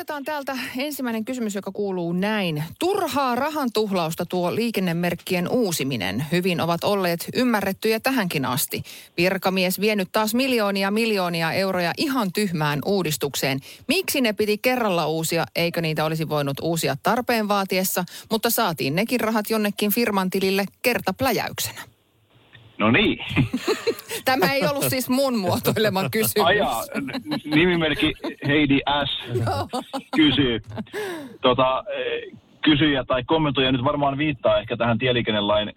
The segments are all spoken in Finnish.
Otetaan täältä ensimmäinen kysymys, joka kuuluu näin. Turhaa rahan tuhlausta tuo liikennemerkkien uusiminen. Hyvin ovat olleet ymmärrettyjä tähänkin asti. Virkamies vienyt taas miljoonia miljoonia euroja ihan tyhmään uudistukseen. Miksi ne piti kerralla uusia, eikö niitä olisi voinut uusia tarpeen vaatiessa, mutta saatiin nekin rahat jonnekin firman tilille kertapläjäyksenä. No niin. Tämä ei ollut siis mun muotoileman kysymys. Ajaa, nimimerkki Heidi S. kysyy. Tota, eh, kysyjä tai kommentoija nyt varmaan viittaa ehkä tähän tieliikennelain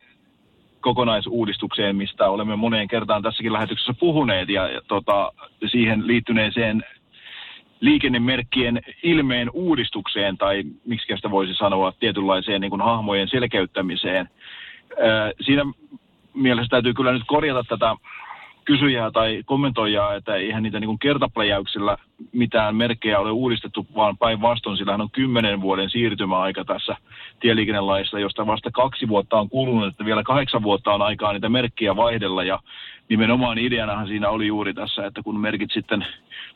kokonaisuudistukseen, mistä olemme moneen kertaan tässäkin lähetyksessä puhuneet ja, ja tota, siihen liittyneeseen liikennemerkkien ilmeen uudistukseen tai miksi sitä voisi sanoa tietynlaiseen niin kuin hahmojen selkeyttämiseen. siinä mielessä täytyy kyllä nyt korjata tätä kysyjää tai kommentoijaa, että eihän niitä niin kertapläjäyksillä mitään merkkejä ole uudistettu, vaan päinvastoin sillä on kymmenen vuoden siirtymäaika tässä tieliikennelaissa, josta vasta kaksi vuotta on kulunut, että vielä kahdeksan vuotta on aikaa niitä merkkejä vaihdella. Ja nimenomaan ideanahan siinä oli juuri tässä, että kun merkit sitten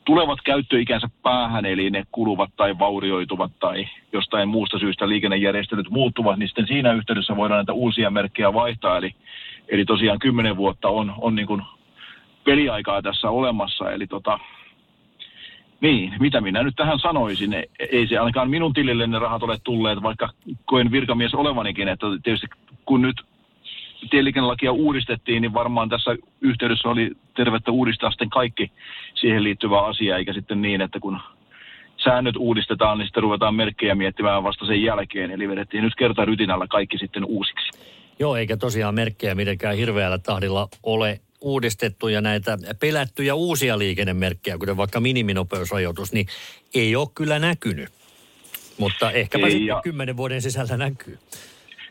tulevat käyttöikänsä päähän, eli ne kuluvat tai vaurioituvat tai jostain muusta syystä liikennejärjestelyt muuttuvat, niin sitten siinä yhteydessä voidaan näitä uusia merkkejä vaihtaa, eli Eli tosiaan kymmenen vuotta on, on niin kuin peliaikaa tässä olemassa. Eli tota, niin, mitä minä nyt tähän sanoisin? Ei se ainakaan minun tilille ne rahat ole tulleet, vaikka koen virkamies olevanikin, että tietysti kun nyt tieliikennelakia uudistettiin, niin varmaan tässä yhteydessä oli tervettä uudistaa sitten kaikki siihen liittyvä asia, eikä sitten niin, että kun säännöt uudistetaan, niin sitten ruvetaan merkkejä miettimään vasta sen jälkeen. Eli vedettiin nyt kerta rytinällä kaikki sitten uusiksi. Joo, eikä tosiaan merkkejä mitenkään hirveällä tahdilla ole uudistettu ja näitä pelättyjä uusia liikennemerkkejä, kuten vaikka miniminopeusrajoitus, niin ei ole kyllä näkynyt. Mutta ehkäpä ei, sitten ja... kymmenen vuoden sisällä näkyy.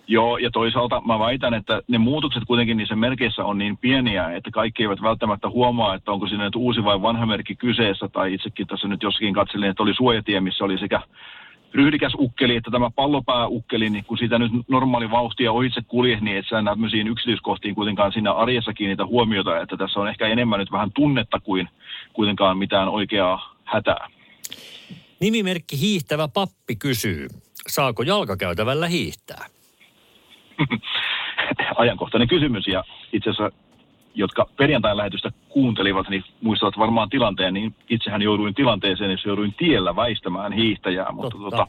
Joo, ja toisaalta mä väitän, että ne muutokset kuitenkin niissä merkeissä on niin pieniä, että kaikki eivät välttämättä huomaa, että onko siinä nyt uusi vai vanha merkki kyseessä, tai itsekin tässä nyt jossakin katselin, että oli suojatie, missä oli sekä ryhdikäs ukkeli, että tämä pallopääukkeli, niin kun sitä nyt normaali vauhtia ohitse kulje, niin et sä tämmöisiin yksityiskohtiin kuitenkaan siinä arjessa kiinnitä huomiota, että tässä on ehkä enemmän nyt vähän tunnetta kuin kuitenkaan mitään oikeaa hätää. Nimimerkki Hiihtävä pappi kysyy, saako jalkakäytävällä hiihtää? Ajankohtainen kysymys ja itse asiassa jotka perjantain lähetystä kuuntelivat, niin muistavat varmaan tilanteen, niin itsehän jouduin tilanteeseen, jos jouduin tiellä väistämään hiihtäjää. Mutta tota,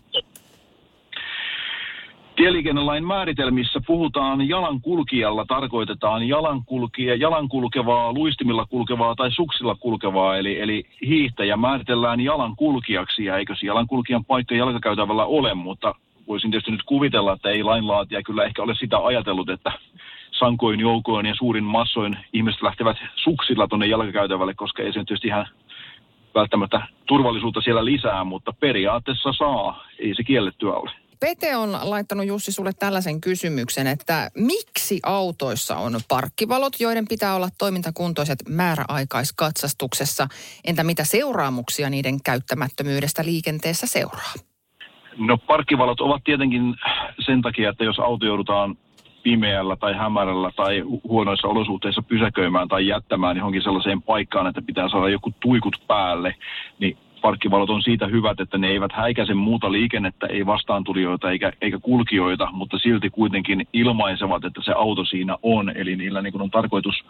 Tieliikennelain määritelmissä puhutaan jalankulkijalla, tarkoitetaan jalankulkija, jalankulkevaa, luistimilla kulkevaa tai suksilla kulkevaa, eli, eli hiihtäjä määritellään jalankulkijaksi, ja eikö jalankulkijan paikka jalkakäytävällä ole, mutta voisin tietysti nyt kuvitella, että ei lainlaatija kyllä ehkä ole sitä ajatellut, että sankoin joukoin ja suurin massoin ihmiset lähtevät suksilla tuonne jalkakäytävälle, koska ei se tietysti ihan välttämättä turvallisuutta siellä lisää, mutta periaatteessa saa, ei se kiellettyä ole. Pete on laittanut Jussi sulle tällaisen kysymyksen, että miksi autoissa on parkkivalot, joiden pitää olla toimintakuntoiset määräaikaiskatsastuksessa? Entä mitä seuraamuksia niiden käyttämättömyydestä liikenteessä seuraa? No parkkivalot ovat tietenkin sen takia, että jos auto joudutaan pimeällä tai hämärällä tai huonoissa olosuhteissa pysäköimään tai jättämään johonkin sellaiseen paikkaan, että pitää saada joku tuikut päälle, niin parkkivalot on siitä hyvät, että ne eivät häikäise muuta liikennettä, ei vastaantulijoita eikä, eikä kulkijoita, mutta silti kuitenkin ilmaisevat, että se auto siinä on. Eli niillä niin on tarkoitus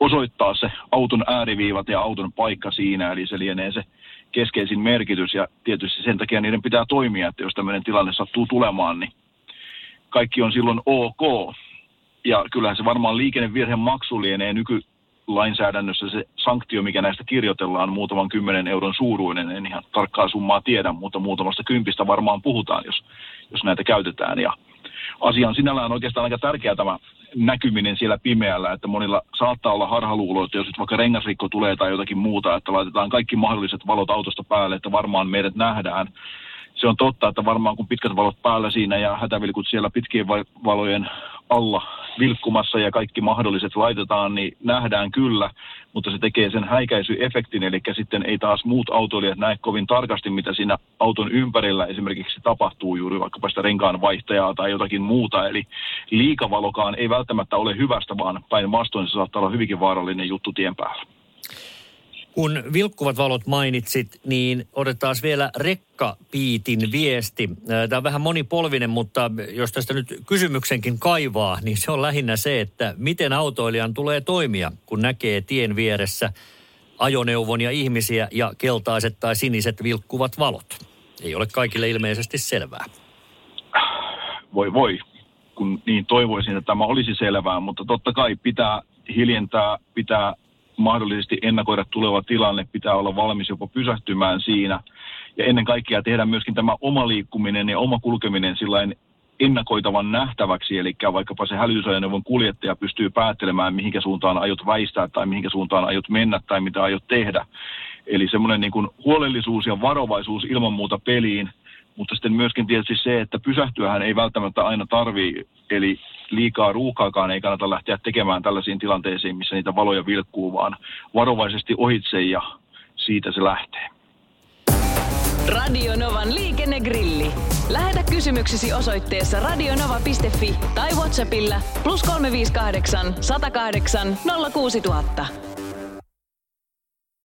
osoittaa se auton ääriviivat ja auton paikka siinä, eli se lienee se keskeisin merkitys ja tietysti sen takia niiden pitää toimia, että jos tämmöinen tilanne sattuu tulemaan, niin kaikki on silloin ok. Ja kyllähän se varmaan liikennevirheen maksu lienee nykylainsäädännössä se sanktio, mikä näistä kirjoitellaan, muutaman kymmenen euron suuruinen. En ihan tarkkaa summaa tiedä, mutta muutamasta kympistä varmaan puhutaan, jos, jos näitä käytetään. Ja asia on sinällään oikeastaan aika tärkeä tämä näkyminen siellä pimeällä, että monilla saattaa olla harhaluulo, että jos nyt vaikka rengasrikko tulee tai jotakin muuta, että laitetaan kaikki mahdolliset valot autosta päälle, että varmaan meidät nähdään se on totta, että varmaan kun pitkät valot päällä siinä ja hätävilkut siellä pitkien valojen alla vilkkumassa ja kaikki mahdolliset laitetaan, niin nähdään kyllä, mutta se tekee sen häikäisyefektin, eli sitten ei taas muut autoilijat näe kovin tarkasti, mitä siinä auton ympärillä esimerkiksi tapahtuu juuri vaikkapa sitä renkaan vaihtajaa tai jotakin muuta, eli liikavalokaan ei välttämättä ole hyvästä, vaan päinvastoin se saattaa olla hyvinkin vaarallinen juttu tien päällä. Kun vilkkuvat valot mainitsit, niin otetaan vielä rekkapiitin viesti. Tämä on vähän monipolvinen, mutta jos tästä nyt kysymyksenkin kaivaa, niin se on lähinnä se, että miten autoilijan tulee toimia, kun näkee tien vieressä ajoneuvon ja ihmisiä ja keltaiset tai siniset vilkkuvat valot. Ei ole kaikille ilmeisesti selvää. Voi voi, kun niin toivoisin, että tämä olisi selvää, mutta totta kai pitää hiljentää, pitää mahdollisesti ennakoida tuleva tilanne, pitää olla valmis jopa pysähtymään siinä. Ja ennen kaikkea tehdä myöskin tämä oma liikkuminen ja oma kulkeminen sillain ennakoitavan nähtäväksi, eli vaikkapa se hälytysajoneuvon kuljettaja pystyy päättelemään, mihinkä suuntaan aiot väistää tai mihinkä suuntaan aiot mennä tai mitä aiot tehdä. Eli semmoinen niin huolellisuus ja varovaisuus ilman muuta peliin, mutta sitten myöskin tietysti se, että pysähtyähän ei välttämättä aina tarvii, eli liikaa ruuhkaakaan ei kannata lähteä tekemään tällaisiin tilanteisiin, missä niitä valoja vilkkuu, vaan varovaisesti ohitse ja siitä se lähtee. Radio Novan liikennegrilli. Lähetä kysymyksesi osoitteessa radionova.fi tai Whatsappilla plus 358 108 06000.